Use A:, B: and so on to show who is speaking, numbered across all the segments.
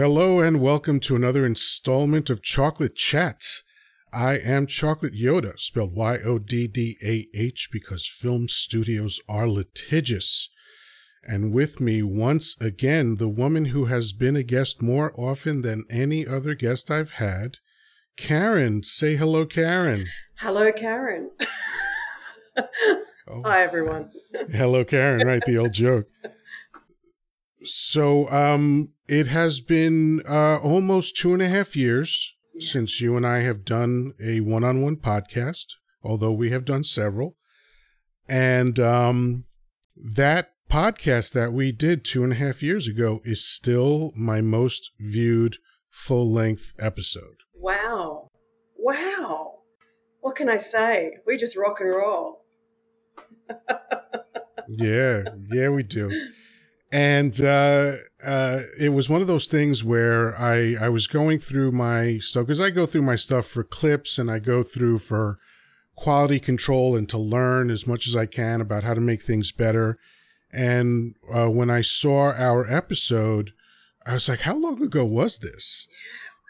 A: Hello and welcome to another installment of Chocolate Chats. I am Chocolate Yoddah, spelled Y O D D A H, because film studios are litigious. And with me once again, the woman who has been a guest more often than any other guest I've had, Karen. Say hello, Karen.
B: Hello, Karen. oh. Hi, everyone.
A: hello, Karen, right? The old joke. So, um, it has been uh, almost two and a half years yeah. since you and I have done a one on one podcast, although we have done several. And um, that podcast that we did two and a half years ago is still my most viewed full length episode.
B: Wow. Wow. What can I say? We just rock and roll.
A: yeah, yeah, we do and uh, uh, it was one of those things where I I was going through my stuff because I go through my stuff for clips and I go through for quality control and to learn as much as I can about how to make things better. And uh, when I saw our episode, I was like, "How long ago was this?"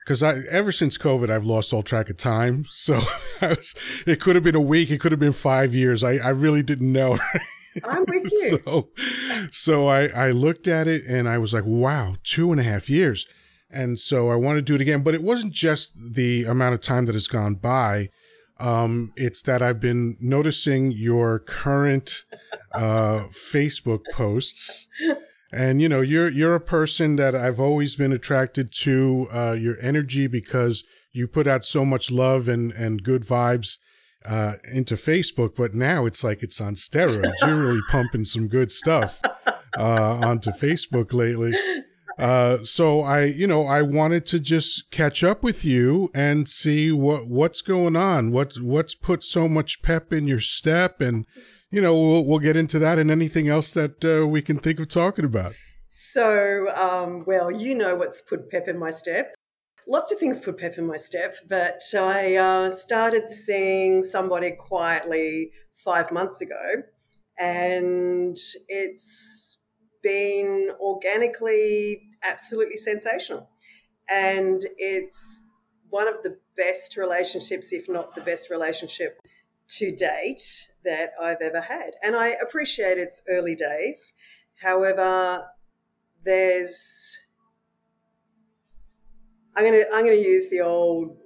A: Because I ever since COVID, I've lost all track of time. So was, it could have been a week, it could have been five years. I I really didn't know.
B: I'm with you.
A: so, so I, I looked at it and I was like, wow, two and a half years. And so I want to do it again, but it wasn't just the amount of time that has gone by. Um, it's that I've been noticing your current uh, Facebook posts. And you know, you're you're a person that I've always been attracted to uh, your energy because you put out so much love and and good vibes uh, into Facebook, but now it's like it's on steroids. You're really pumping some good stuff uh, onto Facebook lately. Uh, so I, you know, I wanted to just catch up with you and see what what's going on. What what's put so much pep in your step, and you know, we'll we'll get into that and anything else that uh, we can think of talking about.
B: So, um, well, you know what's put pep in my step lots of things put pep in my step, but I uh, started seeing somebody quietly five months ago, and it's been organically absolutely sensational. And it's one of the best relationships, if not the best relationship to date that I've ever had. And I appreciate its early days. However, there's I'm gonna I'm gonna use the old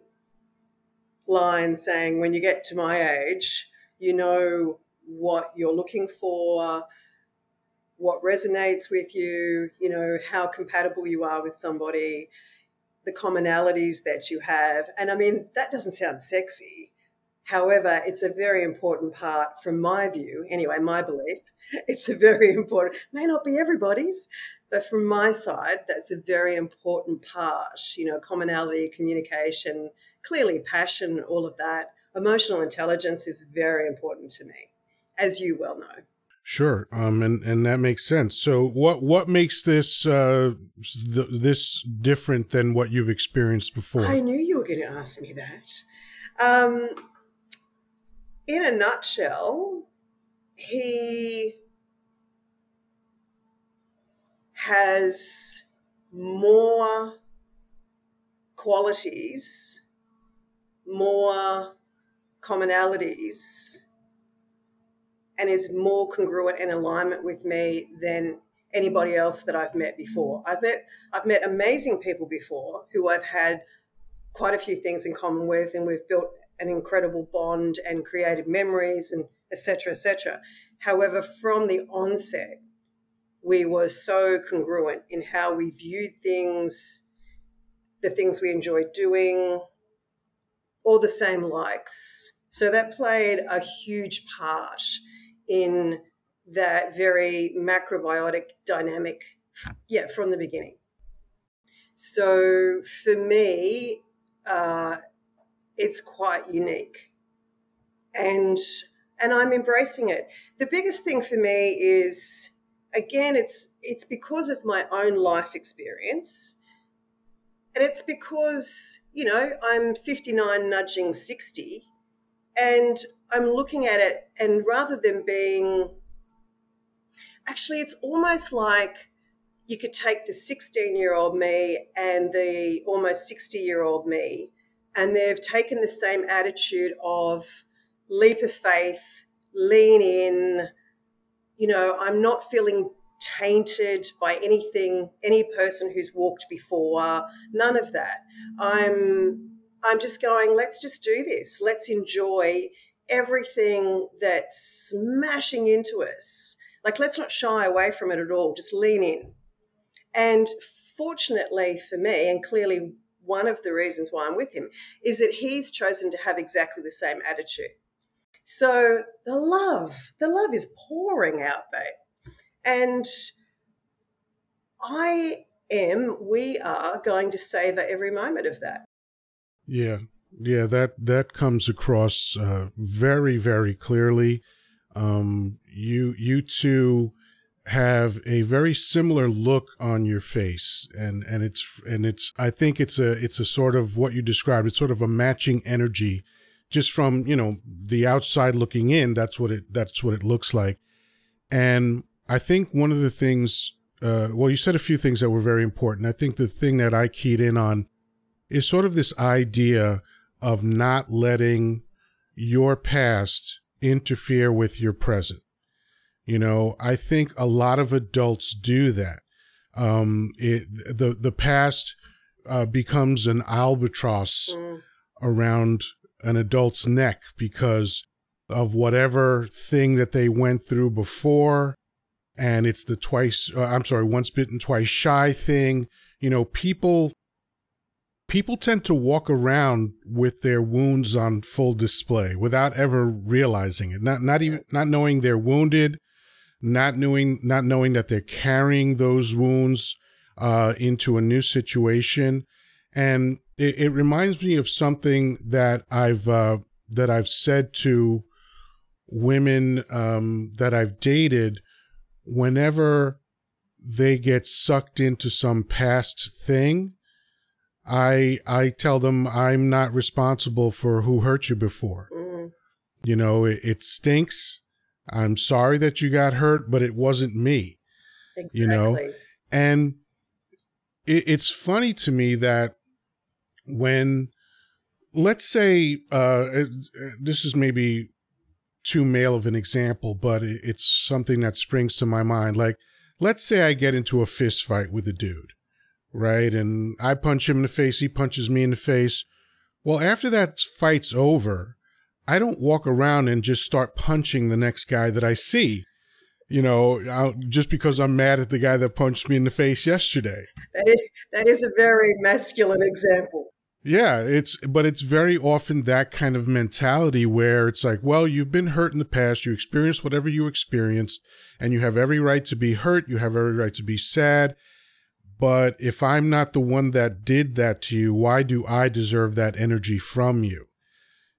B: line saying when you get to my age, you know what you're looking for, what resonates with you, you know, how compatible you are with somebody, the commonalities that you have. And I mean, that doesn't sound sexy. However, it's a very important part from my view, anyway, my belief. It's a very important, may not be everybody's, but from my side, that's a very important part, you know, commonality, communication, clearly passion, all of that. Emotional intelligence is very important to me, as you well know.
A: Sure, um, and and that makes sense. So, what what makes this uh, th- this different than what you've experienced before?
B: I knew you were going to ask me that. Um, in a nutshell, he has more qualities, more commonalities, and is more congruent and alignment with me than anybody else that I've met before. I've met I've met amazing people before who I've had quite a few things in common with, and we've built an incredible bond and created memories and etc. etc. However, from the onset, we were so congruent in how we viewed things, the things we enjoyed doing, all the same likes. So that played a huge part in that very macrobiotic dynamic, yeah, from the beginning. So for me, uh, it's quite unique, and and I'm embracing it. The biggest thing for me is again, it's it's because of my own life experience, and it's because you know I'm 59, nudging 60, and I'm looking at it, and rather than being actually, it's almost like you could take the 16 year old me and the almost 60 year old me, and they've taken the same attitude of leap of faith, lean in. You know, I'm not feeling tainted by anything, any person who's walked before, none of that. I'm I'm just going, let's just do this. Let's enjoy everything that's smashing into us. Like, let's not shy away from it at all. Just lean in. And fortunately for me, and clearly one of the reasons why I'm with him, is that he's chosen to have exactly the same attitude. So the love, the love is pouring out, babe. And I am, we are going to savor every moment of that.
A: Yeah. Yeah, that that comes across uh, very very clearly. Um, you you two have a very similar look on your face and and it's and it's I think it's a it's a sort of what you described it's sort of a matching energy just from you know the outside looking in that's what it that's what it looks like and I think one of the things uh, well you said a few things that were very important I think the thing that I keyed in on is sort of this idea of not letting your past interfere with your present you know, I think a lot of adults do that. Um, it, the, the past, uh, becomes an albatross mm. around an adult's neck because of whatever thing that they went through before. And it's the twice, uh, I'm sorry, once bitten, twice shy thing. You know, people, people tend to walk around with their wounds on full display without ever realizing it. Not, not even, not knowing they're wounded, not knowing not knowing that they're carrying those wounds uh, into a new situation, and it, it, reminds me of something that I've uh, that I've said to women um, that I've dated whenever they get sucked into some past thing. I I tell them I'm not responsible for who hurt you before. Mm. You know, it, it stinks I'm sorry that you got hurt, but it wasn't me. Exactly. You know? And it, it's funny to me that when, let's say, uh, this is maybe too male of an example, but it, it's something that springs to my mind. Like, let's say I get into a fist fight with a dude, right? And I punch him in the face, he punches me in the face. Well, after that fight's over, I don't walk around and just start punching the next guy that I see. You know, I'll, just because I'm mad at the guy that punched me in the face yesterday.
B: That is, that is a very masculine example.
A: Yeah, it's but it's very often that kind of mentality where it's like, well, you've been hurt in the past, you experienced whatever you experienced, and you have every right to be hurt, you have every right to be sad. But if I'm not the one that did that to you, why do I deserve that energy from you?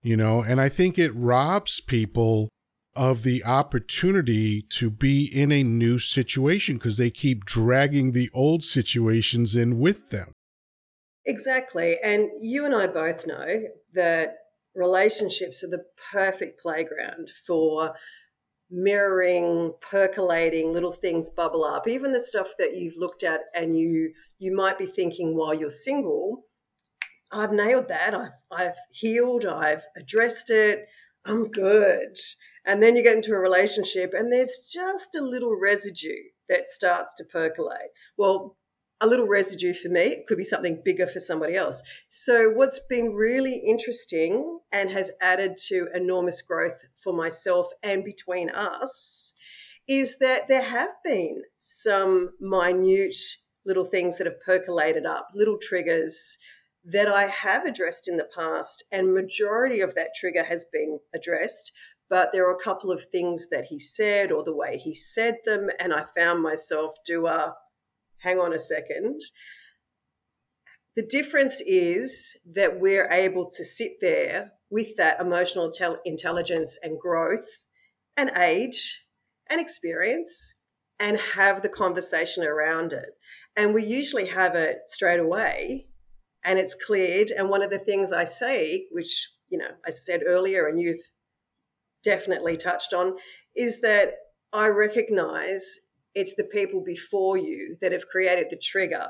A: you know, and I think it robs people of the opportunity to be in a new situation because they keep dragging the old situations in with them.
B: Exactly. And you and I both know that relationships are the perfect playground for mirroring percolating little things bubble up even the stuff that you've looked at and you you might be thinking while you're single I've nailed that. I've I've healed. I've addressed it. I'm good. And then you get into a relationship, and there's just a little residue that starts to percolate. Well, a little residue for me it could be something bigger for somebody else. So, what's been really interesting and has added to enormous growth for myself and between us is that there have been some minute little things that have percolated up, little triggers, that I have addressed in the past, and majority of that trigger has been addressed. But there are a couple of things that he said or the way he said them, and I found myself do a hang on a second. The difference is that we're able to sit there with that emotional intelligence and growth and age and experience and have the conversation around it. And we usually have it straight away and it's cleared. And one of the things I say, which, you know, I said earlier and you've definitely touched on, is that I recognize it's the people before you that have created the trigger.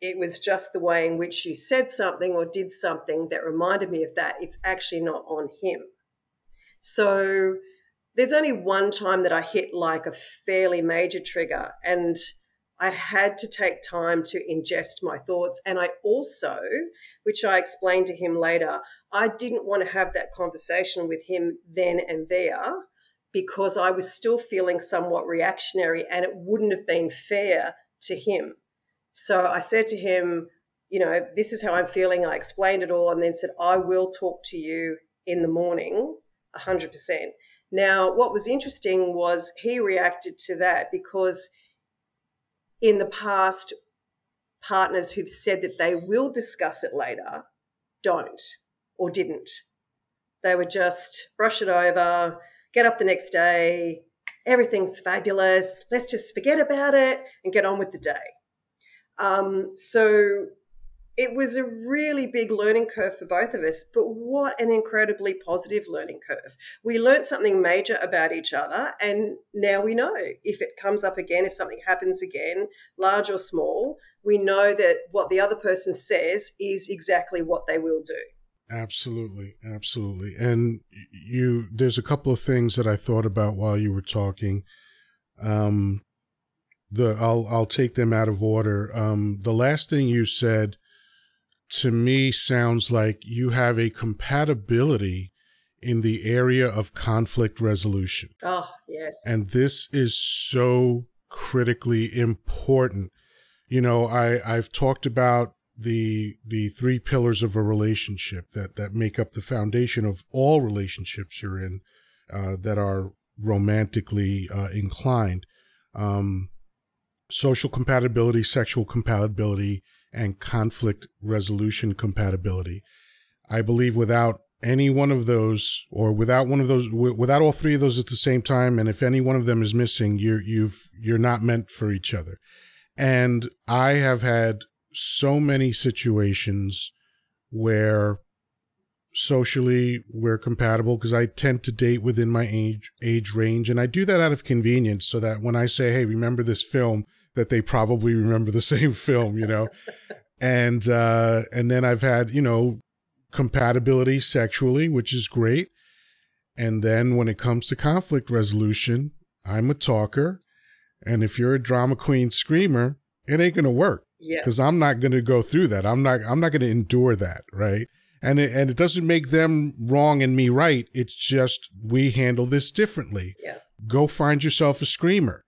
B: It was just the way in which you said something or did something that reminded me of that. It's actually not on him. So there's only one time that I hit like a fairly major trigger, and I had to take time to ingest my thoughts. And I also, which I explained to him later, I didn't want to have that conversation with him then and there because I was still feeling somewhat reactionary and it wouldn't have been fair to him. So I said to him, you know, this is how I'm feeling. I explained it all and then said, I will talk to you in the morning, 100%. Now, what was interesting was he reacted to that because in the past, partners who've said that they will discuss it later don't or didn't. They would just brush it over, get up the next day, everything's fabulous, let's just forget about it and get on with the day. Um, so it was a really big learning curve for both of us, but what an incredibly positive learning curve. We learned something major about each other, and now we know if it comes up again, if something happens again, large or small, we know that what the other person says is exactly what they will do.
A: Absolutely, absolutely. And you, there's a couple of things that I thought about while you were talking. Um, the I'll I'll take them out of order. Um, the last thing you said to me sounds like you have a compatibility in the area of conflict resolution.
B: Oh, yes.
A: And this is so critically important. You know, I, I've talked about the the three pillars of a relationship that that make up the foundation of all relationships you're in uh, that are romantically uh, inclined. Um, social compatibility, sexual compatibility, and conflict resolution compatibility. I believe without any one of those, or without one of those, without all three of those at the same time, and if any one of them is missing, you're you've you're not meant for each other. And I have had so many situations where socially we're compatible because I tend to date within my age age range, and I do that out of convenience, so that when I say, "Hey, remember this film," that they probably remember the same film, you know. and uh, and then I've had you know compatibility sexually, which is great. And then when it comes to conflict resolution, I'm a talker, and if you're a drama queen screamer, it ain't gonna work. Because I'm not gonna go through that. I'm not. I'm not gonna endure that. Right. And it, and it doesn't make them wrong and me right. It's just we handle this differently.
B: Yeah.
A: Go find yourself a screamer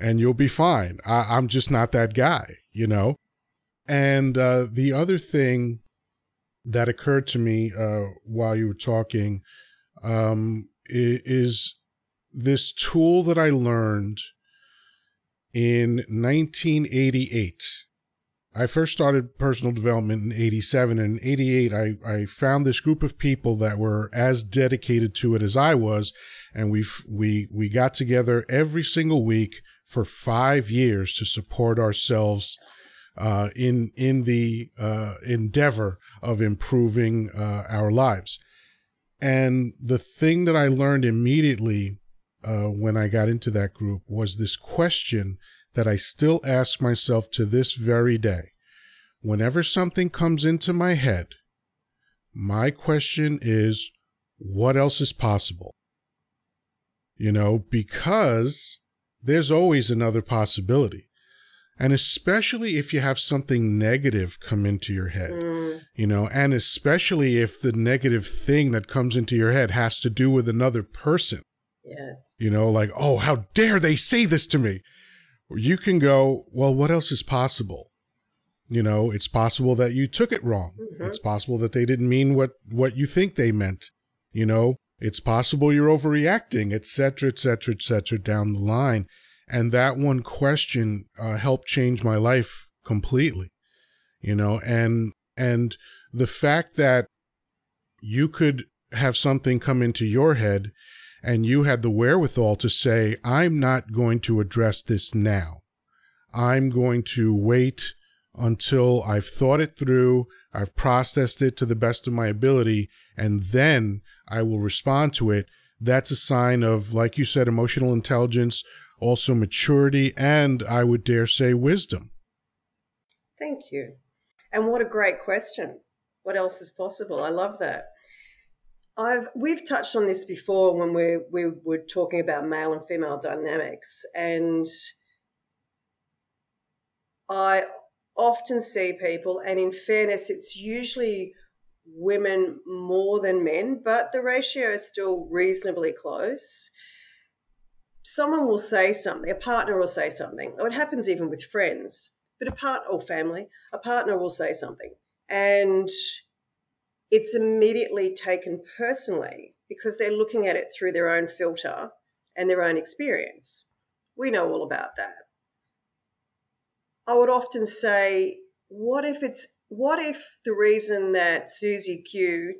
A: and you'll be fine. I, am just not that guy, you know? And uh, the other thing that occurred to me uh, while you were talking um, is this tool that I learned in 1988. I first started personal development in 87 and 88 I, I found this group of people that were as dedicated to it as I was and we we we got together every single week for five years to support ourselves uh, in in the uh, endeavor of improving uh, our lives. And the thing that I learned immediately uh, when I got into that group was this question that I still ask myself to this very day. Whenever something comes into my head, my question is, what else is possible? You know, because there's always another possibility. And especially if you have something negative come into your head, mm. you know, and especially if the negative thing that comes into your head has to do with another person.
B: Yes.
A: You know, like, oh, how dare they say this to me? You can go, well, what else is possible? You know, it's possible that you took it wrong. Mm-hmm. It's possible that they didn't mean what, what you think they meant. You know, it's possible you're overreacting, et cetera, et cetera, et cetera, down the line. And that one question uh, helped change my life completely, you know, and, and the fact that you could have something come into your head and you had the wherewithal to say, I'm not going to address this now. I'm going to wait until I've thought it through, I've processed it to the best of my ability, and then I will respond to it. That's a sign of, like you said, emotional intelligence also maturity, and I would dare say wisdom.
B: Thank you. And what a great question. What else is possible? I love that. I've we've touched on this before when we we were talking about male and female dynamics, and I often see people, and in fairness, it's usually women more than men, but the ratio is still reasonably close. Someone will say something, a partner will say something, or it happens even with friends, but a part or family, a partner will say something, and it's immediately taken personally because they're looking at it through their own filter and their own experience. We know all about that. I would often say, what if it's what if the reason that Susie Q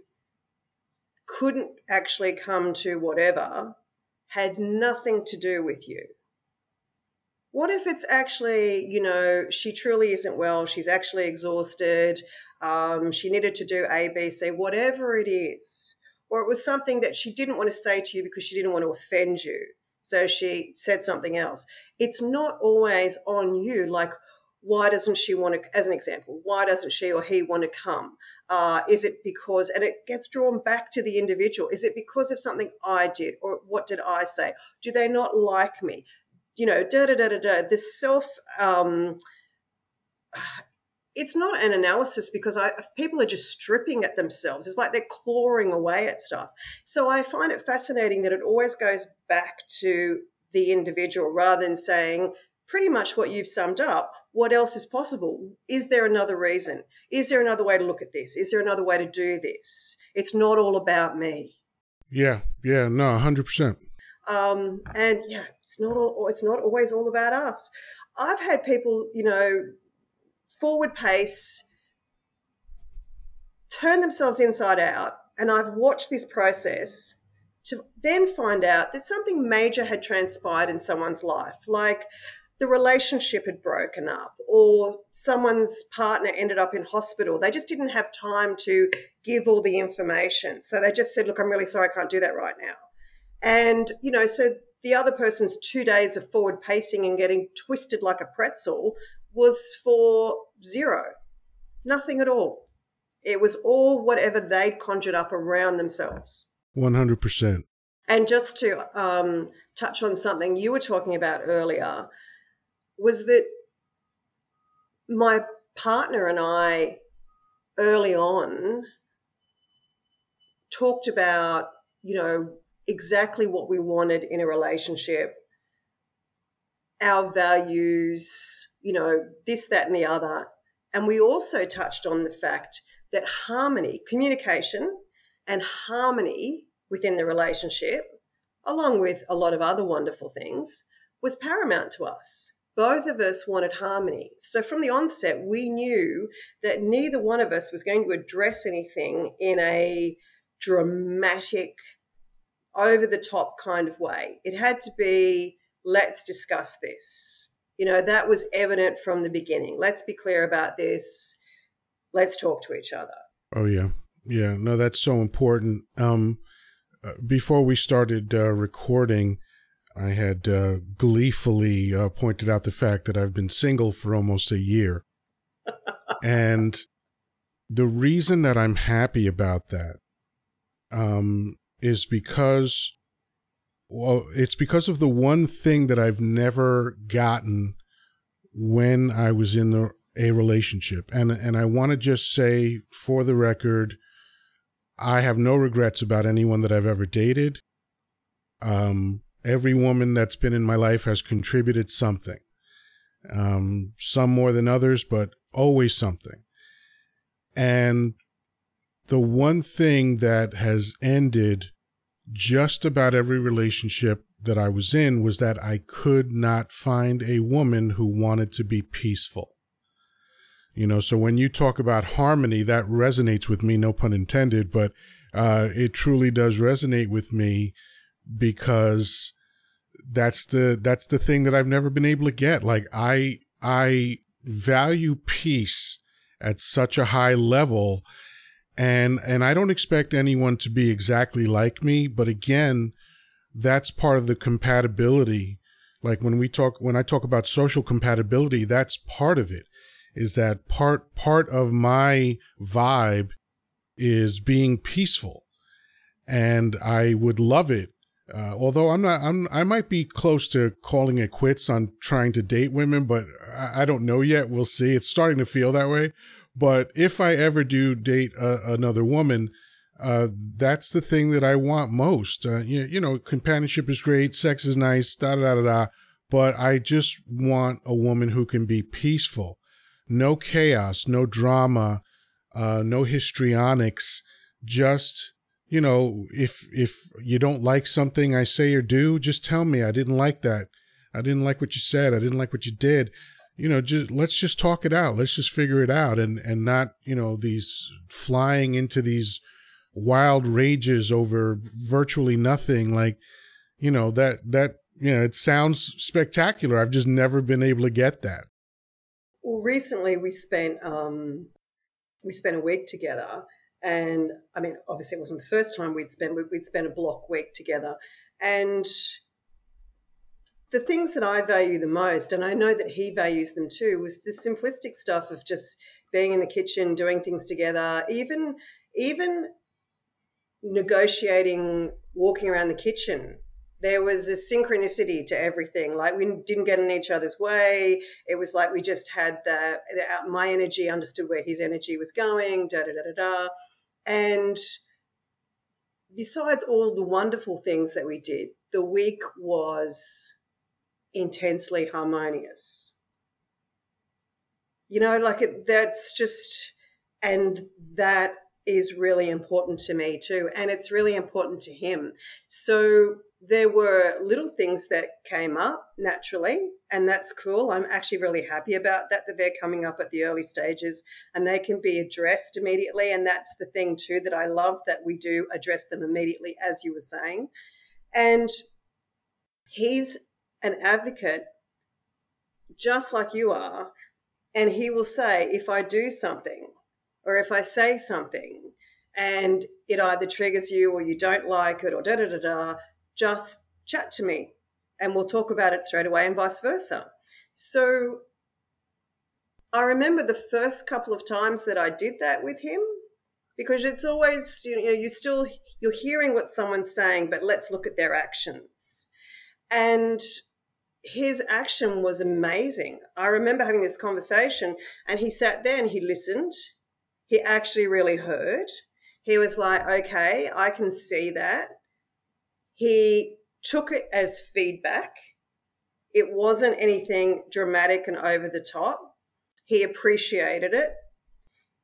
B: couldn't actually come to whatever had nothing to do with you? What if it's actually, you know, she truly isn't well, she's actually exhausted, um, she needed to do A, B, C, whatever it is. Or it was something that she didn't want to say to you because she didn't want to offend you. So she said something else. It's not always on you. Like, why doesn't she want to, as an example, why doesn't she or he want to come? Uh, is it because, and it gets drawn back to the individual, is it because of something I did or what did I say? Do they not like me? You know, da da da da da. This self, um, it's not an analysis because I, people are just stripping at themselves. It's like they're clawing away at stuff. So I find it fascinating that it always goes back to the individual rather than saying pretty much what you've summed up. What else is possible? Is there another reason? Is there another way to look at this? Is there another way to do this? It's not all about me.
A: Yeah, yeah, no, hundred percent.
B: Um, and yeah, it's not all. It's not always all about us. I've had people, you know, forward pace, turn themselves inside out. And I've watched this process to then find out that something major had transpired in someone's life, like the relationship had broken up or someone's partner ended up in hospital. They just didn't have time to give all the information. So they just said, Look, I'm really sorry, I can't do that right now. And, you know, so the other person's two days of forward pacing and getting twisted like a pretzel was for zero, nothing at all. It was all whatever they'd conjured up around themselves.
A: 100%.
B: And just to um, touch on something you were talking about earlier, was that my partner and I early on talked about, you know, exactly what we wanted in a relationship, our values, you know, this, that, and the other. And we also touched on the fact that harmony, communication, and harmony within the relationship, along with a lot of other wonderful things, was paramount to us. Both of us wanted harmony. So from the onset, we knew that neither one of us was going to address anything in a dramatic, over the top kind of way. It had to be, let's discuss this you know, that was evident from the beginning. Let's be clear about this. Let's talk to each other.
A: Oh, yeah. Yeah. No, that's so important. Um, uh, before we started uh, recording, I had uh, gleefully uh, pointed out the fact that I've been single for almost a year. and the reason that I'm happy about that um, is because well, it's because of the one thing that I've never gotten when I was in the, a relationship. And, and I want to just say for the record, I have no regrets about anyone that I've ever dated. Um, every woman that's been in my life has contributed something. Um, some more than others, but always something. And the one thing that has ended just about every relationship that I was in was that I could not find a woman who wanted to be peaceful. You know, so when you talk about harmony, that resonates with me, no pun intended, but uh, it truly does resonate with me because that's the that's the thing that I've never been able to get. Like I I value peace at such a high level and and I don't expect anyone to be exactly like me, but again, that's part of the compatibility Like when we talk, when I talk about social compatibility, that's part of it. Is that part part of my vibe is being peaceful, and I would love it. Uh, although I'm not, I'm I might be close to calling it quits on trying to date women, but I, I don't know yet. We'll see. It's starting to feel that way. But if I ever do date another woman, uh, that's the thing that I want most. Uh, you, you, know, companionship is great, sex is nice, da da da da. But I just want a woman who can be peaceful, no chaos, no drama, uh, no histrionics. Just you know, if if you don't like something I say or do, just tell me I didn't like that. I didn't like what you said. I didn't like what you did you know, just let's just talk it out. Let's just figure it out and and not, you know, these flying into these wild rages over virtually nothing like, you know, that that you know, it sounds spectacular. I've just never been able to get that.
B: Well, recently we spent um we spent a week together and I mean, obviously it wasn't the first time we'd spent we'd spent a block week together and the things that I value the most, and I know that he values them too, was the simplistic stuff of just being in the kitchen, doing things together, even even negotiating, walking around the kitchen. There was a synchronicity to everything. Like we didn't get in each other's way. It was like we just had that. Uh, my energy understood where his energy was going. Da da da da da. And besides all the wonderful things that we did, the week was intensely harmonious. You know, like it, that's just, and that is really important to me too. And it's really important to him. So there were little things that came up naturally, and that's cool. I'm actually really happy about that, that they're coming up at the early stages and they can be addressed immediately. And that's the thing too that I love that we do address them immediately, as you were saying. And he's an advocate just like you are, and he will say, if I do something or if I say something and it either triggers you or you don't like it or da da da da, just chat to me and we'll talk about it straight away and vice versa. So I remember the first couple of times that I did that with him because it's always you know you still you're hearing what someone's saying but let's look at their actions and his action was amazing. I remember having this conversation and he sat there and he listened. He actually really heard. He was like, okay, I can see that. He took it as feedback. It wasn't anything dramatic and over the top. He appreciated it.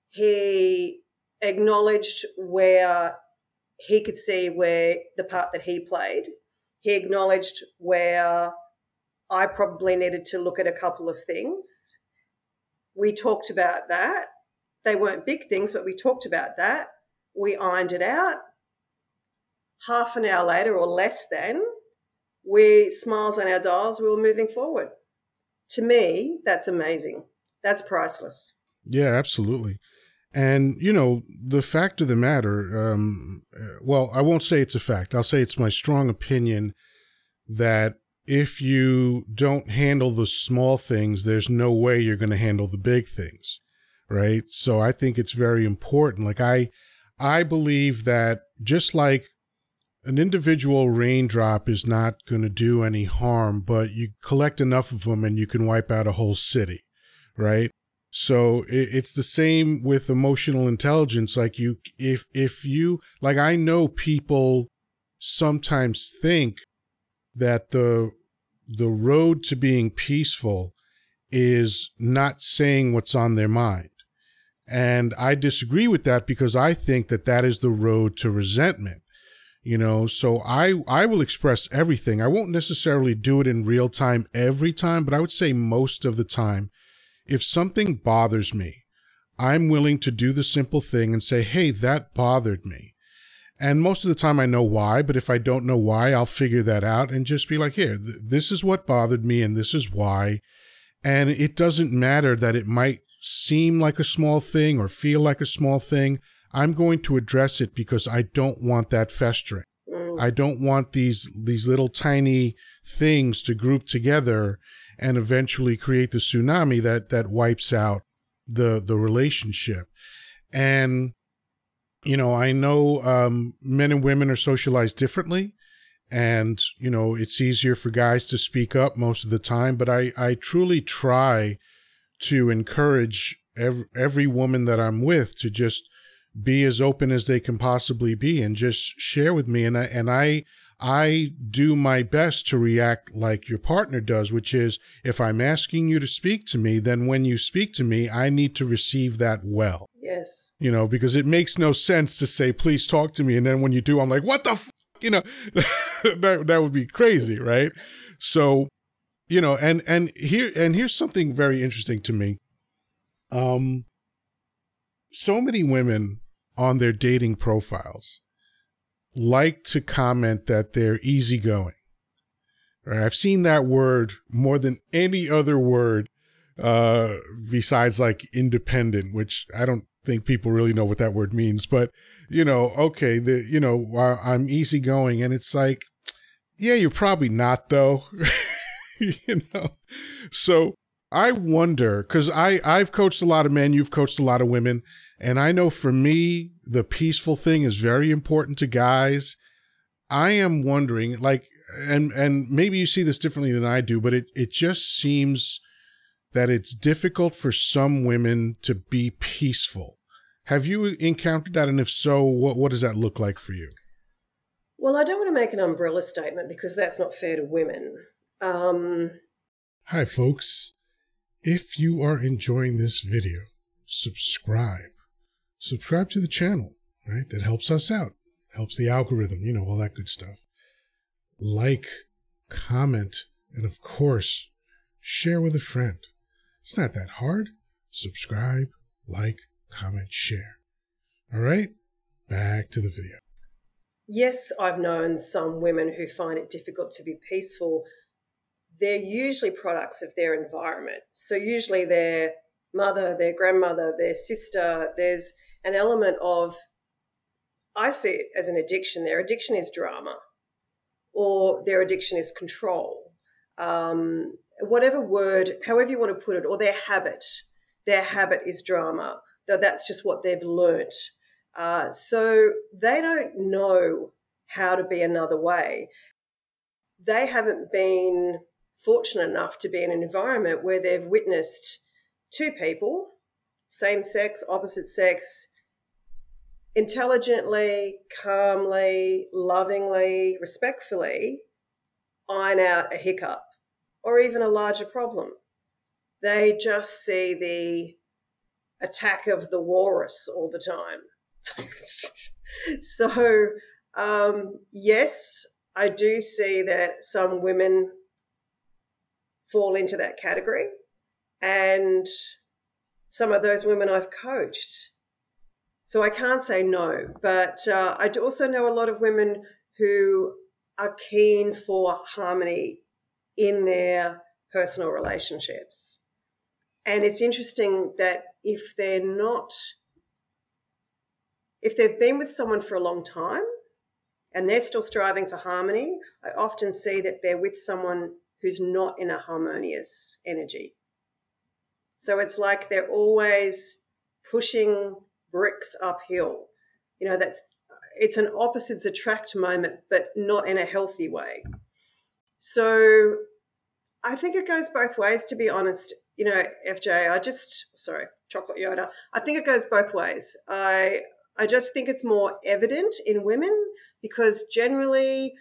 B: He acknowledged where he could see where the part that he played. He acknowledged where I probably needed to look at a couple of things. We talked about that. They weren't big things, but we talked about that. We ironed it out. Half an hour later, or less than, we smiles on our dials, we were moving forward. To me, that's amazing. That's priceless.
A: Yeah, absolutely. And, you know, the fact of the matter, um, well, I won't say it's a fact. I'll say it's my strong opinion that if you don't handle the small things, there's no way you're going to handle the big things. Right. So I think it's very important. Like I, I believe that just like an individual raindrop is not going to do any harm, but you collect enough of them and you can wipe out a whole city. Right. So it's the same with emotional intelligence. Like you, if, if you, like I know people sometimes think that the the road to being peaceful is not saying what's on their mind. And I disagree with that because I think that that is the road to resentment. You know, so I I will express everything. I won't necessarily do it in real time every time, but I would say most of the time if something bothers me, I'm willing to do the simple thing and say, "Hey, that bothered me." And most of the time I know why, but if I don't know why, I'll figure that out and just be like, here, th- this is what bothered me and this is why. And it doesn't matter that it might seem like a small thing or feel like a small thing. I'm going to address it because I don't want that festering. Mm. I don't want these these little tiny things to group together and eventually create the tsunami that that wipes out the the relationship. And you know, I know um, men and women are socialized differently, and you know it's easier for guys to speak up most of the time. But I I truly try to encourage every, every woman that I'm with to just be as open as they can possibly be and just share with me. And I and I I do my best to react like your partner does, which is if I'm asking you to speak to me, then when you speak to me, I need to receive that well.
B: Yes.
A: You know, because it makes no sense to say, please talk to me. And then when you do, I'm like, what the, you know, that, that would be crazy. Right. So, you know, and, and here, and here's something very interesting to me. Um, so many women on their dating profiles like to comment that they're easygoing. Right? I've seen that word more than any other word uh, besides like independent, which I don't think people really know what that word means. But you know, okay, the you know I'm easygoing, and it's like, yeah, you're probably not though. you know, so I wonder because I I've coached a lot of men, you've coached a lot of women, and I know for me the peaceful thing is very important to guys. I am wondering, like, and and maybe you see this differently than I do, but it it just seems that it's difficult for some women to be peaceful. Have you encountered that, and if so, what what does that look like for you?
B: Well, I don't want to make an umbrella statement because that's not fair to women. Um,
A: Hi, folks. If you are enjoying this video, subscribe subscribe to the channel, right? That helps us out, helps the algorithm, you know, all that good stuff. Like, comment, and of course, share with a friend. It's not that hard. Subscribe, like, comment, share. All right, back to the video.
B: Yes, I've known some women who find it difficult to be peaceful. They're usually products of their environment. So, usually, their mother, their grandmother, their sister, there's an element of, I see it as an addiction. Their addiction is drama, or their addiction is control. Um, whatever word, however you want to put it, or their habit. Their habit is drama. Though that's just what they've learnt. Uh, so they don't know how to be another way. They haven't been fortunate enough to be in an environment where they've witnessed two people, same sex, opposite sex, intelligently, calmly, lovingly, respectfully iron out a hiccup or even a larger problem. They just see the attack of the walrus all the time. so, um, yes, I do see that some women fall into that category. And some of those women I've coached so I can't say no, but uh, I also know a lot of women who are keen for harmony in their personal relationships. And it's interesting that if they're not, if they've been with someone for a long time and they're still striving for harmony, I often see that they're with someone who's not in a harmonious energy. So it's like they're always pushing bricks uphill. You know, that's it's an opposites attract moment, but not in a healthy way. So I think it goes both ways, to be honest. You know, FJ, I just sorry, chocolate Yoddah. I think it goes both ways. I I just think it's more evident in women because generally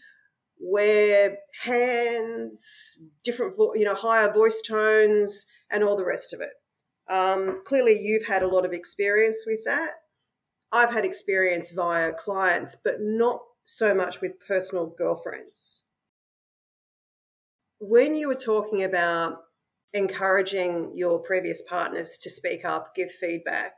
B: we're hands, different, vo- you know, higher voice tones, and all the rest of it. Um, clearly, you've had a lot of experience with that. I've had experience via clients, but not so much with personal girlfriends. When you were talking about encouraging your previous partners to speak up, give feedback,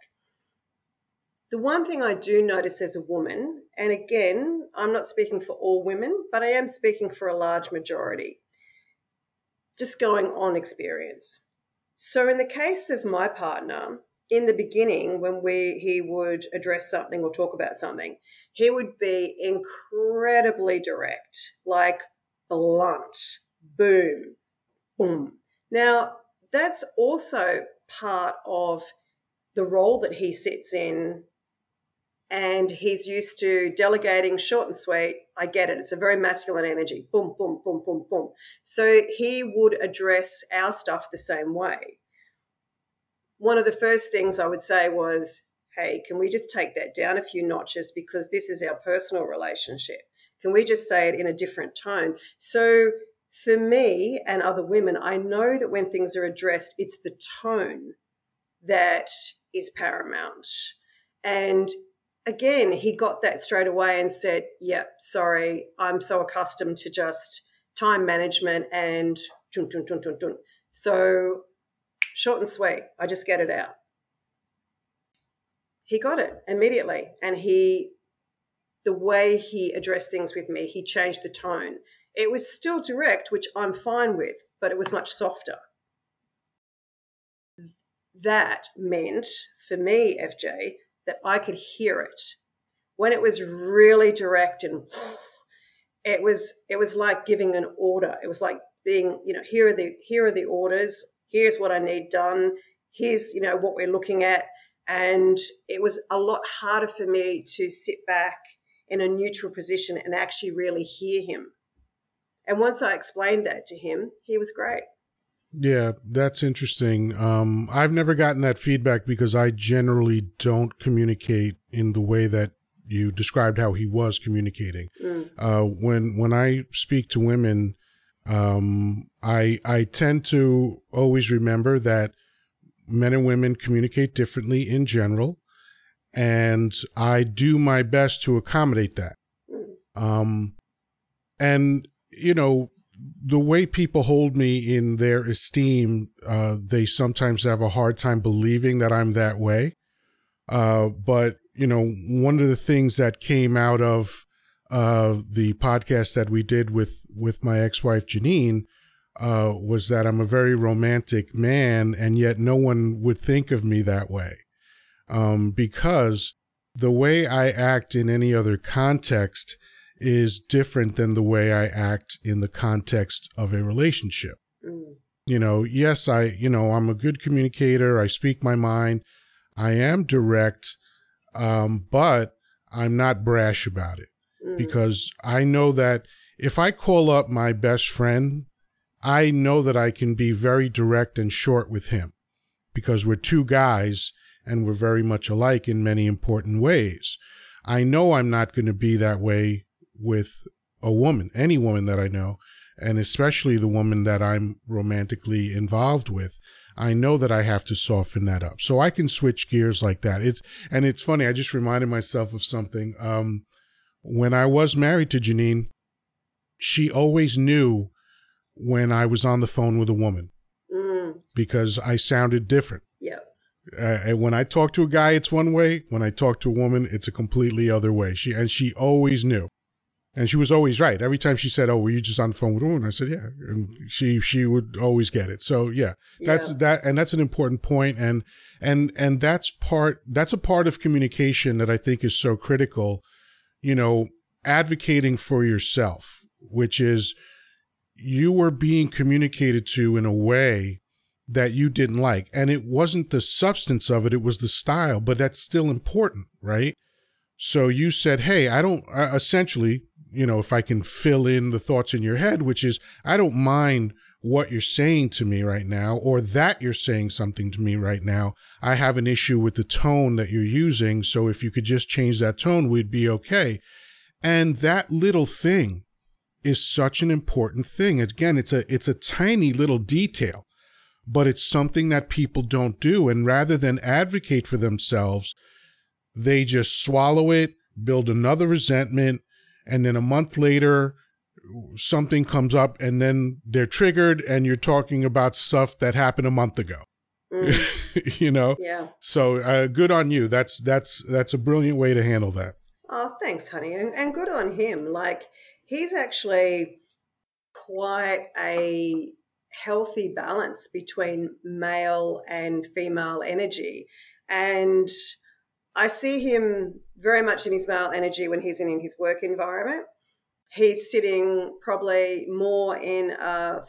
B: the one thing I do notice as a woman, and again, I'm not speaking for all women, but I am speaking for a large majority, just going on experience. So, in the case of my partner, in the beginning, when we he would address something or talk about something, he would be incredibly direct, like blunt, boom, boom. Now, that's also part of the role that he sits in. And he's used to delegating short and sweet. I get it. It's a very masculine energy. Boom, boom, boom, boom, boom. So he would address our stuff the same way. One of the first things I would say was, hey, can we just take that down a few notches because this is our personal relationship? Can we just say it in a different tone? So for me and other women, I know that when things are addressed, it's the tone that is paramount. And again, he got that straight away and said, Yep, sorry, I'm so accustomed to just time management and dun, dun, dun, dun, dun. so short and sweet. I just get it out. He got it immediately. And he, the way he addressed things with me, he changed the tone. It was still direct, which I'm fine with, but it was much softer. That meant for me, FJ, that I could hear it. When it was really direct and it was it was like giving an order. It was like being, you know, here are the here are the orders, here's what I need done, here's, you know, what we're looking at. And it was a lot harder for me to sit back in a neutral position and actually really hear him. And once I explained that to him, he was great.
A: Yeah, that's interesting. Um, I've never gotten that feedback because I generally don't communicate in the way that you described how he was communicating. Mm. Uh, when when I speak to women, um, I I tend to always remember that men and women communicate differently in general, and I do my best to accommodate that. Mm. Um, and you know, the way people hold me in their esteem, uh, they sometimes have a hard time believing that I'm that way. Uh, but you know, one of the things that came out of uh, the podcast that we did with with my ex-wife Janine uh, was that I'm a very romantic man, and yet no one would think of me that way, um, because the way I act in any other context is different than the way I act in the context of a relationship. Mm. You know, yes, I, you know, I'm a good communicator. I speak my mind. I am direct, um, but I'm not brash about it mm. because I know that if I call up my best friend, I know that I can be very direct and short with him because we're two guys and we're very much alike in many important ways. I know I'm not going to be that way with a woman, any woman that I know, and especially the woman that I'm romantically involved with, I know that I have to soften that up. So I can switch gears like that. It's and it's funny, I just reminded myself of something. Um when I was married to Janine, she always knew when I was on the phone with a woman mm. because I sounded different.
B: Yeah.
A: Uh, when I talk to a guy, it's one way. When I talk to a woman, it's a completely other way. She and she always knew. And she was always right. Every time she said, "Oh, were you just on the phone with a woman?" I said, "Yeah," and she she would always get it. So yeah, that's yeah. that, and that's an important point, and and and that's part that's a part of communication that I think is so critical. You know, advocating for yourself, which is you were being communicated to in a way that you didn't like, and it wasn't the substance of it; it was the style. But that's still important, right? So you said, "Hey, I don't." Uh, essentially, you know, if I can fill in the thoughts in your head, which is, I don't mind what you're saying to me right now, or that you're saying something to me right now. I have an issue with the tone that you're using. So if you could just change that tone, we'd be okay. And that little thing is such an important thing. Again, it's a, it's a tiny little detail, but it's something that people don't do. And rather than advocate for themselves, they just swallow it, build another resentment, and then a month later something comes up and then they're triggered and you're talking about stuff that happened a month ago. Mm. you know?
B: Yeah.
A: So uh, good on you. That's that's that's a brilliant way to handle that.
B: Oh thanks honey. And, and good on him. Like he's actually quite a healthy balance between male and female energy. And I see him very much in his male energy when he's in, in his work environment. he's sitting probably more in a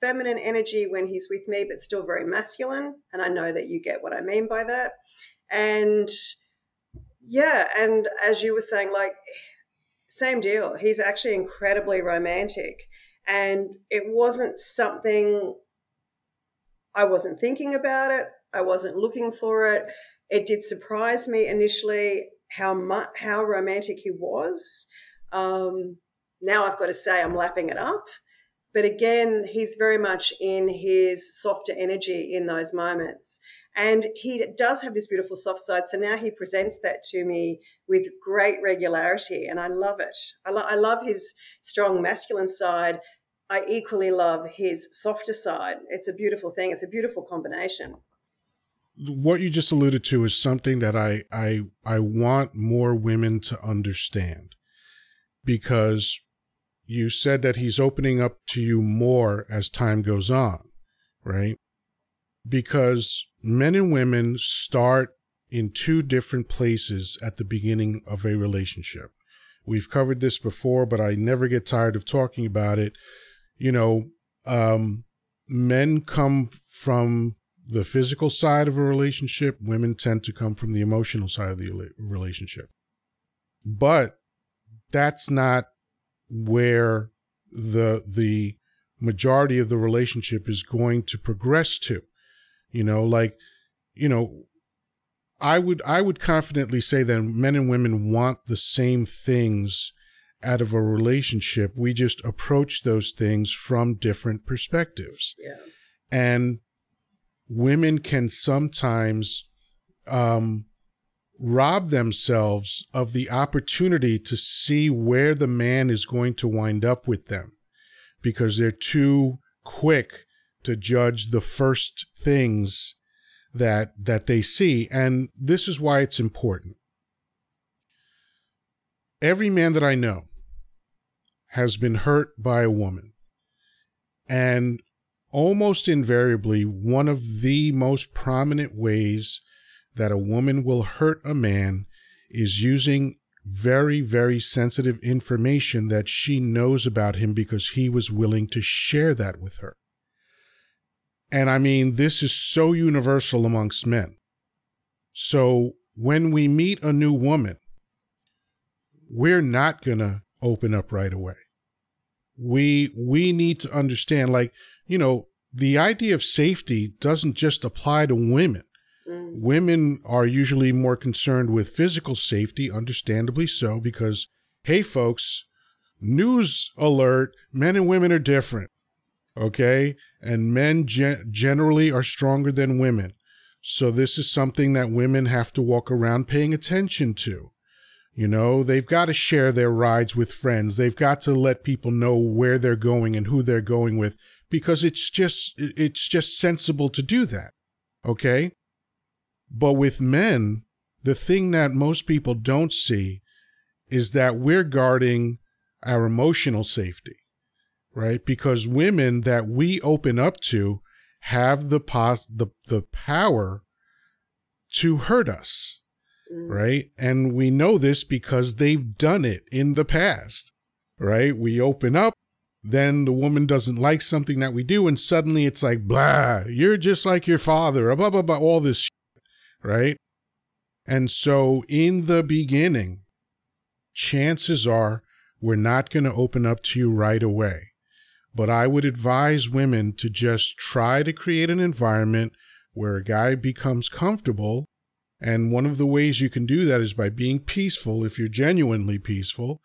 B: feminine energy when he's with me, but still very masculine. And I know that you get what I mean by that. And yeah, and as you were saying, like, same deal. He's actually incredibly romantic. And it wasn't something I wasn't thinking about it, I wasn't looking for it. It did surprise me initially how much how romantic he was. Um, now I've got to say I'm lapping it up. But again, he's very much in his softer energy in those moments. And he does have this beautiful soft side. So now he presents that to me with great regularity. And I love it. I, lo- I love his strong masculine side. I equally love his softer side. It's a beautiful thing. It's a beautiful combination.
A: What you just alluded to is something that I I I want more women to understand because you said that he's opening up to you more as time goes on, right? Because men and women start in two different places at the beginning of a relationship. We've covered this before, but I never get tired of talking about it. You know, um, men come from the physical side of a relationship, women tend to come from the emotional side of the relationship. But that's not where the the majority of the relationship is going to progress to. You know like you know i would i would confidently say that men and women want the same things out of a relationship. We just approach those things from different perspectives.
B: Yeah.
A: And women can sometimes um rob themselves of the opportunity to see where the man is going to wind up with them because they're too quick to judge the first things that that they see. And this is why it's important. Every man that i know has been hurt by a woman. And almost invariably one of the most prominent ways that a woman will hurt a man is using very, very sensitive information that she knows about him because he was willing to share that with her. And I mean, this is so universal amongst men. So when we meet a new woman, we're not going to open up right away. We, we need to understand, like, you know, the idea of safety doesn't just apply to women. Mm. Women are usually more concerned with physical safety, understandably so, because, hey, folks, news alert, men and women are different. Okay. And men gen- generally are stronger than women. So this is something that women have to walk around paying attention to. You know, they've got to share their rides with friends. They've got to let people know where they're going and who they're going with because it's just, it's just sensible to do that. Okay. But with men, the thing that most people don't see is that we're guarding our emotional safety, right? Because women that we open up to have the pos- the, the power to hurt us, mm. right? And we know this because they've done it in the past, right? We open up, then the woman doesn't like something that we do, and suddenly it's like, blah, you're just like your father, blah, blah, blah, all this right? And so in the beginning, chances are we're not going to open up to you right away. But I would advise women to just try to create an environment where a guy becomes comfortable. And one of the ways you can do that is by being peaceful if you're genuinely peaceful.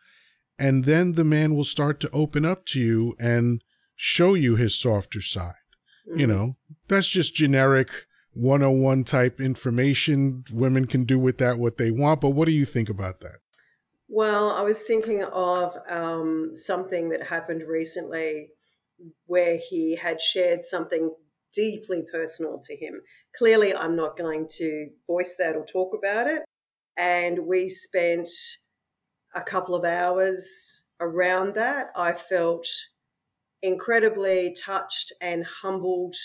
A: And then the man will start to open up to you and show you his softer side. Mm-hmm. You know, that's just generic 101 type information. Women can do with that what they want. But what do you think about that?
B: Well, I was thinking of um, something that happened recently where he had shared something deeply personal to him. Clearly, I'm not going to voice that or talk about it. And we spent a couple of hours around that. I felt incredibly touched and humbled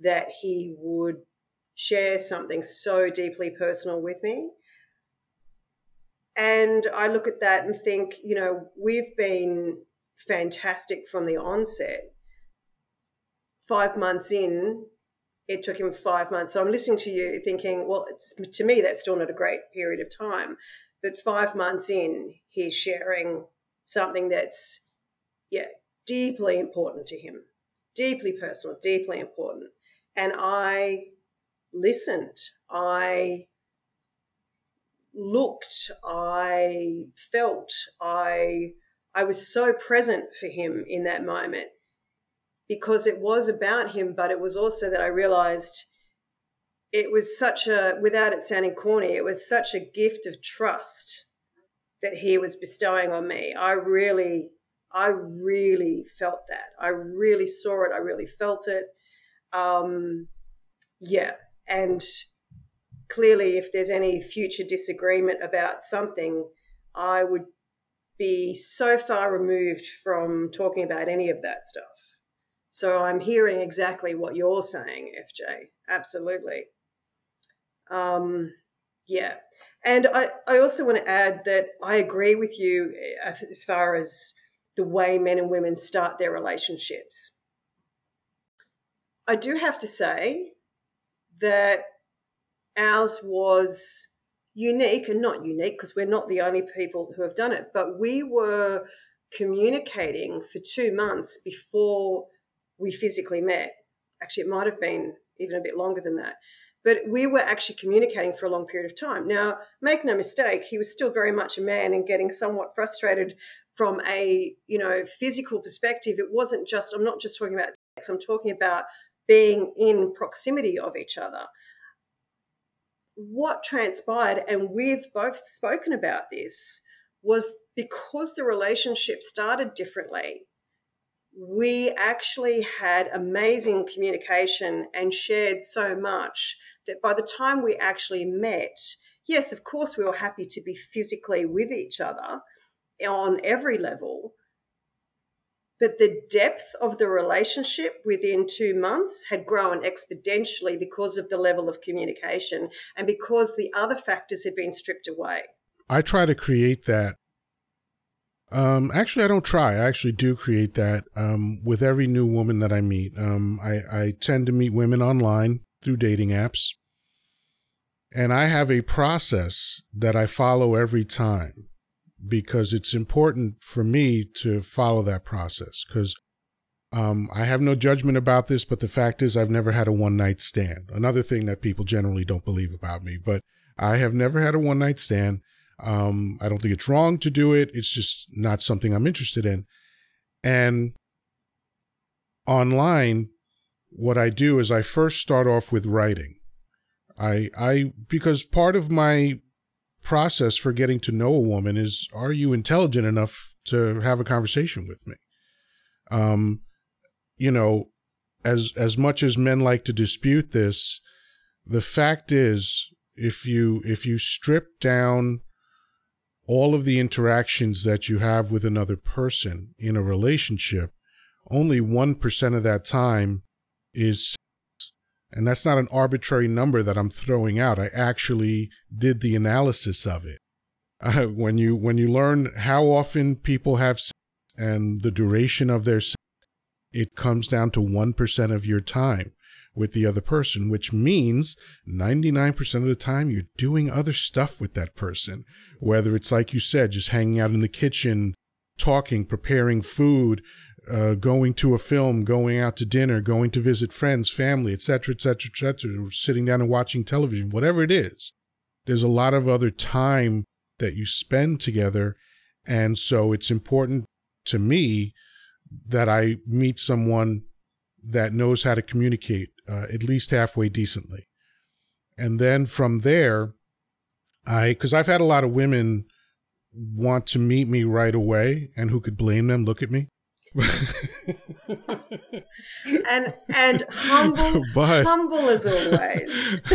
B: that he would share something so deeply personal with me. And I look at that and think, you know, we've been fantastic from the onset. Five months in, it took him five months. So I'm listening to you thinking, well, to me, that's still not a great period of time. But five months in, he's sharing something that's, yeah, deeply important to him, deeply personal, deeply important. And I listened. I looked. I felt. I I was so present for him in that moment because it was about him, but it was also that I realized it was such a, without it sounding corny, it was such a gift of trust that he was bestowing on me. I really, I really felt that. I really saw it. I really felt it. Um, yeah. And clearly, if there's any future disagreement about something, I would be so far removed from talking about any of that stuff. So I'm hearing exactly what you're saying, FJ. Absolutely. Um, yeah. And I, I also want to add that I agree with you uh, as far as the way men and women start their relationships. I do have to say that ours was unique and not unique because we're not the only people who have done it, but we were communicating for two months before we physically met. Actually, it might have been even a bit longer than that. But we were actually communicating for a long period of time. Now, make no mistake, he was still very much a man and getting somewhat frustrated from a, you know, physical perspective. It wasn't just, I'm not just talking about sex, I'm talking about being in proximity of each other what transpired, and we've both spoken about this, was because the relationship started differently, we actually had amazing communication and shared so much that by the time we actually met, yes, of course, we were happy to be physically with each other on every level, but the depth of the relationship within two months had grown exponentially because of the level of communication and because the other factors had been stripped away.
A: I try to create that. Um, actually, I don't try. I actually do create that um, with every new woman that I meet. Um, I, I tend to meet women online through dating apps. And I have a process that I follow every time because it's important for me to follow that process because um, I have no judgment about this, but the fact is, I've never had a one night stand. Another thing that people generally don't believe about me, but I have never had a one night stand. Um, I don't think it's wrong to do it. It's just not something I'm interested in. And online, what I do is I first start off with writing. I, I, because part of my process for getting to know a woman is are you intelligent enough to have a conversation with me um you know as as much as men like to dispute this the fact is if you if you strip down all of the interactions that you have with another person in a relationship only 1% of that time is and that's not an arbitrary number that I'm throwing out. I actually did the analysis of it. Uh, when you when you learn how often people have sex and the duration of their sex, it comes down to 1% of your time with the other person, which means 99% of the time you're doing other stuff with that person. Whether it's like you said, just hanging out in the kitchen, talking, preparing food, uh, going to a film, going out to dinner, going to visit friends, family, etc., etc., etc., sitting down and watching television, whatever it is. There's a lot of other time that you spend together. And so it's important to me that I meet someone that knows how to communicate uh, at least halfway decently. And then from there, I, because I've had a lot of women want to meet me right away, and who could blame them? Look at me.
B: and and humble but, humble as always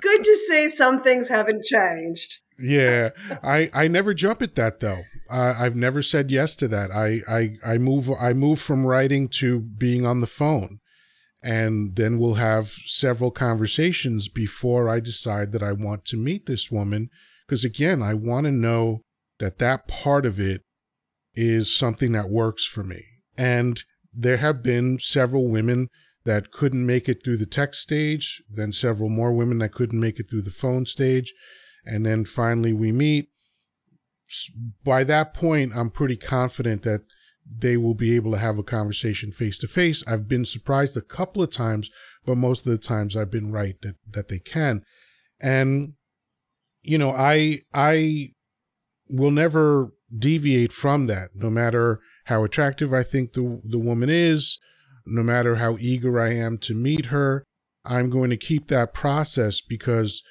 B: good to see some things haven't changed
A: yeah i i never jump at that though uh, i've never said yes to that I, I i move i move from writing to being on the phone And then we'll have several conversations before I decide that I want to meet this woman. Because again, I want to know that that part of it is something that works for me. And there have been several women that couldn't make it through the text stage, then several more women that couldn't make it through the phone stage. And then finally we meet. By that point, I'm pretty confident that they will be able to have a conversation face to face. I've been surprised a couple of times, but most of the times I've been right that, that they can. And, you know, I, I will never deviate from that, no matter how attractive I think the, the woman is, no matter how eager I am to meet her. I'm going to keep that process because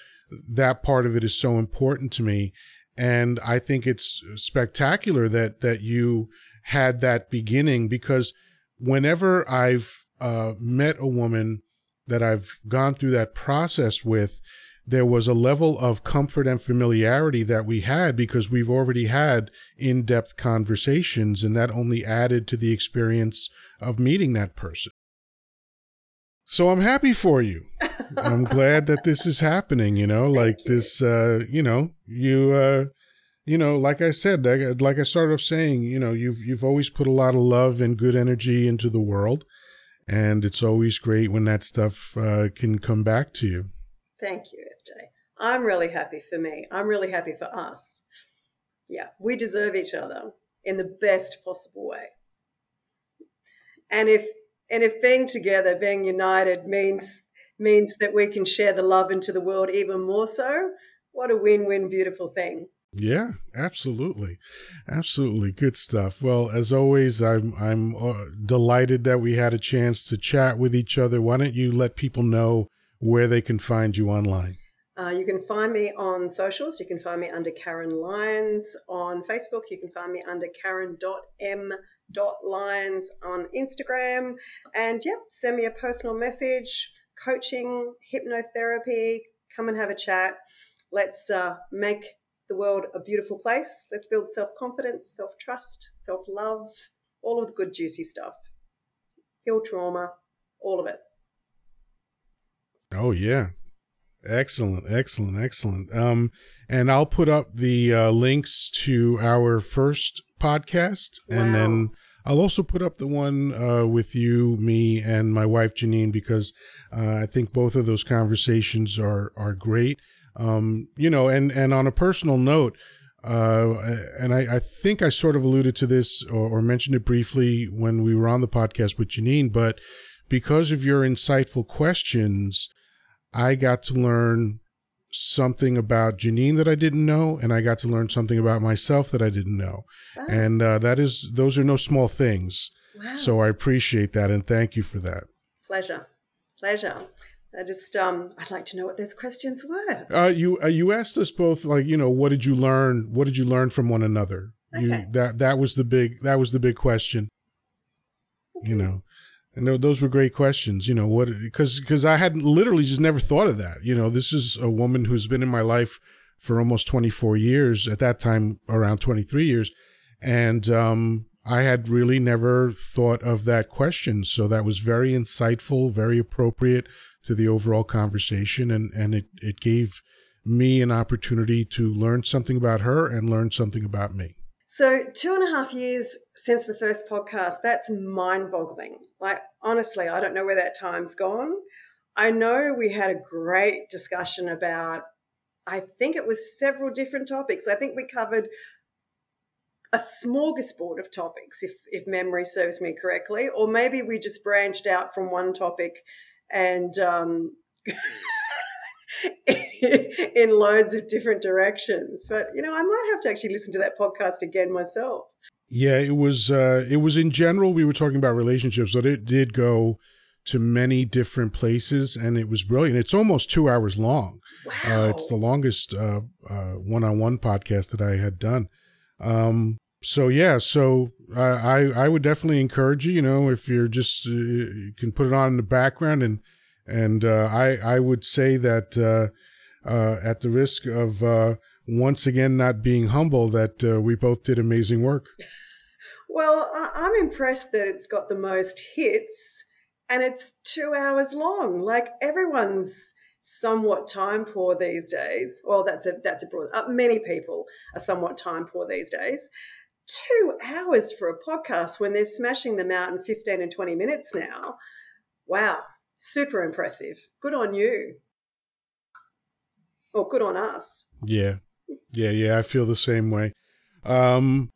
A: that part of it is so important to me. And I think it's spectacular that, that you had that beginning because whenever I've uh, met a woman that I've gone through that process with, there was a level of comfort and familiarity that we had because we've already had in depth conversations, and that only added to the experience of meeting that person. So I'm happy for you. I'm glad that this is happening, you know, like this, uh, you know, you, uh, you know, like I said, like, like I started off saying, you know, you've, you've always put a lot of love and good energy into the world. And it's always great when that stuff uh, can come back to you.
B: Thank you. FJ. I'm really happy for me. I'm really happy for us. Yeah, we deserve each other in the best possible way. And if and if being together, being united means means that we can share the love into the world even more so, what a win-win beautiful thing.
A: Yeah, absolutely. Absolutely good stuff. Well, as always, I'm I'm uh, delighted that we had a chance to chat with each other. Why don't you let people know where they can find you online?
B: Uh, you can find me on socials. You can find me under Karen Lyons on Facebook. You can find me under Karen.m.lyons on Instagram. And yep, send me a personal message, coaching, hypnotherapy. Come and have a chat. Let's uh, make the world a beautiful place. Let's build self confidence, self trust, self love, all of the good, juicy stuff. Heal trauma, all of it.
A: Oh, yeah. Excellent, excellent, excellent. Um, and I'll put up the uh, links to our first podcast, wow. and then I'll also put up the one uh, with you, me, and my wife Janine, because uh, I think both of those conversations are are great. Um, you know, and and on a personal note, uh, and I, I, think I sort of alluded to this or, or mentioned it briefly when we were on the podcast with Janine, but because of your insightful questions I got to learn something about Janine that I didn't know, and I got to learn something about myself that I didn't know. Oh. And uh, that is, those are no small things. Wow. So I appreciate that and thank you for that.
B: Pleasure. Pleasure. I just, um, I'd like to know what those questions were.
A: Uh, you, uh, you asked us both, like, you know, what did you learn? What did you learn from one another? Okay. You, that, that was the big, that was the big question. Okay. You know, and those were great questions. You know what? Because because I had literally just never thought of that. You know, this is a woman who's been in my life for almost 24 years. At that time, around 23 years, and um, I had really never thought of that question. So that was very insightful, very appropriate to the overall conversation, and and it it gave me an opportunity to learn something about her and learn something about me.
B: So, two and a half years since the first podcast, that's mind boggling. Like, honestly, I don't know where that time's gone. I know we had a great discussion about, I think it was several different topics. I think we covered a smorgasbord of topics, if, if memory serves me correctly, or maybe we just branched out from one topic and um, in loads of different directions. But you know, I might have to actually listen to that podcast again myself.
A: Yeah, it was uh it was in general we were talking about relationships, but it did go to many different places and it was brilliant. It's almost 2 hours long. Wow. Uh, it's the longest uh, uh, one-on-one podcast that I had done. Um so yeah, so I I would definitely encourage you, you know, if you're just uh, you can put it on in the background and and uh, I I would say that uh, uh, at the risk of uh, once again not being humble, that uh, we both did amazing work.
B: Well, I'm impressed that it's got the most hits and it's two hours long. Like everyone's somewhat time poor these days. Well, that's a that's a broad. Uh, many people are somewhat time poor these days. Two hours for a podcast when they're smashing them out in fifteen and twenty minutes now. Wow, super impressive. Good on you. Or good on us.
A: Yeah, yeah, yeah. I feel the same way. Um,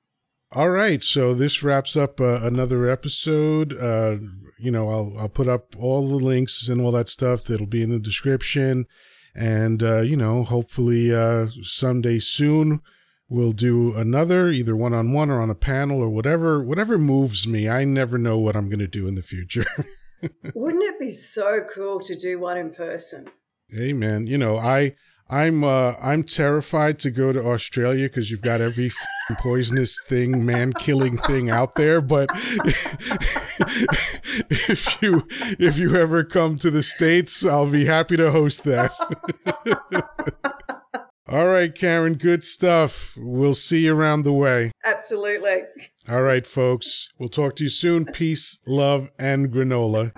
A: all right, so this wraps up uh, another episode. Uh, you know, I'll I'll put up all the links and all that stuff that'll be in the description, and uh, you know, hopefully uh, someday soon we'll do another, either one on one or on a panel or whatever. Whatever moves me, I never know what I'm going to do in the future.
B: Wouldn't it be so cool to do one in person?
A: Hey, man, you know, I I'm uh, I'm terrified to go to Australia because you've got every poisonous thing, man killing thing out there. But if you if you ever come to the states, I'll be happy to host that. All right, Karen, good stuff. We'll see you around the way.
B: Absolutely.
A: All right, folks. We'll talk to you soon. Peace, love, and granola.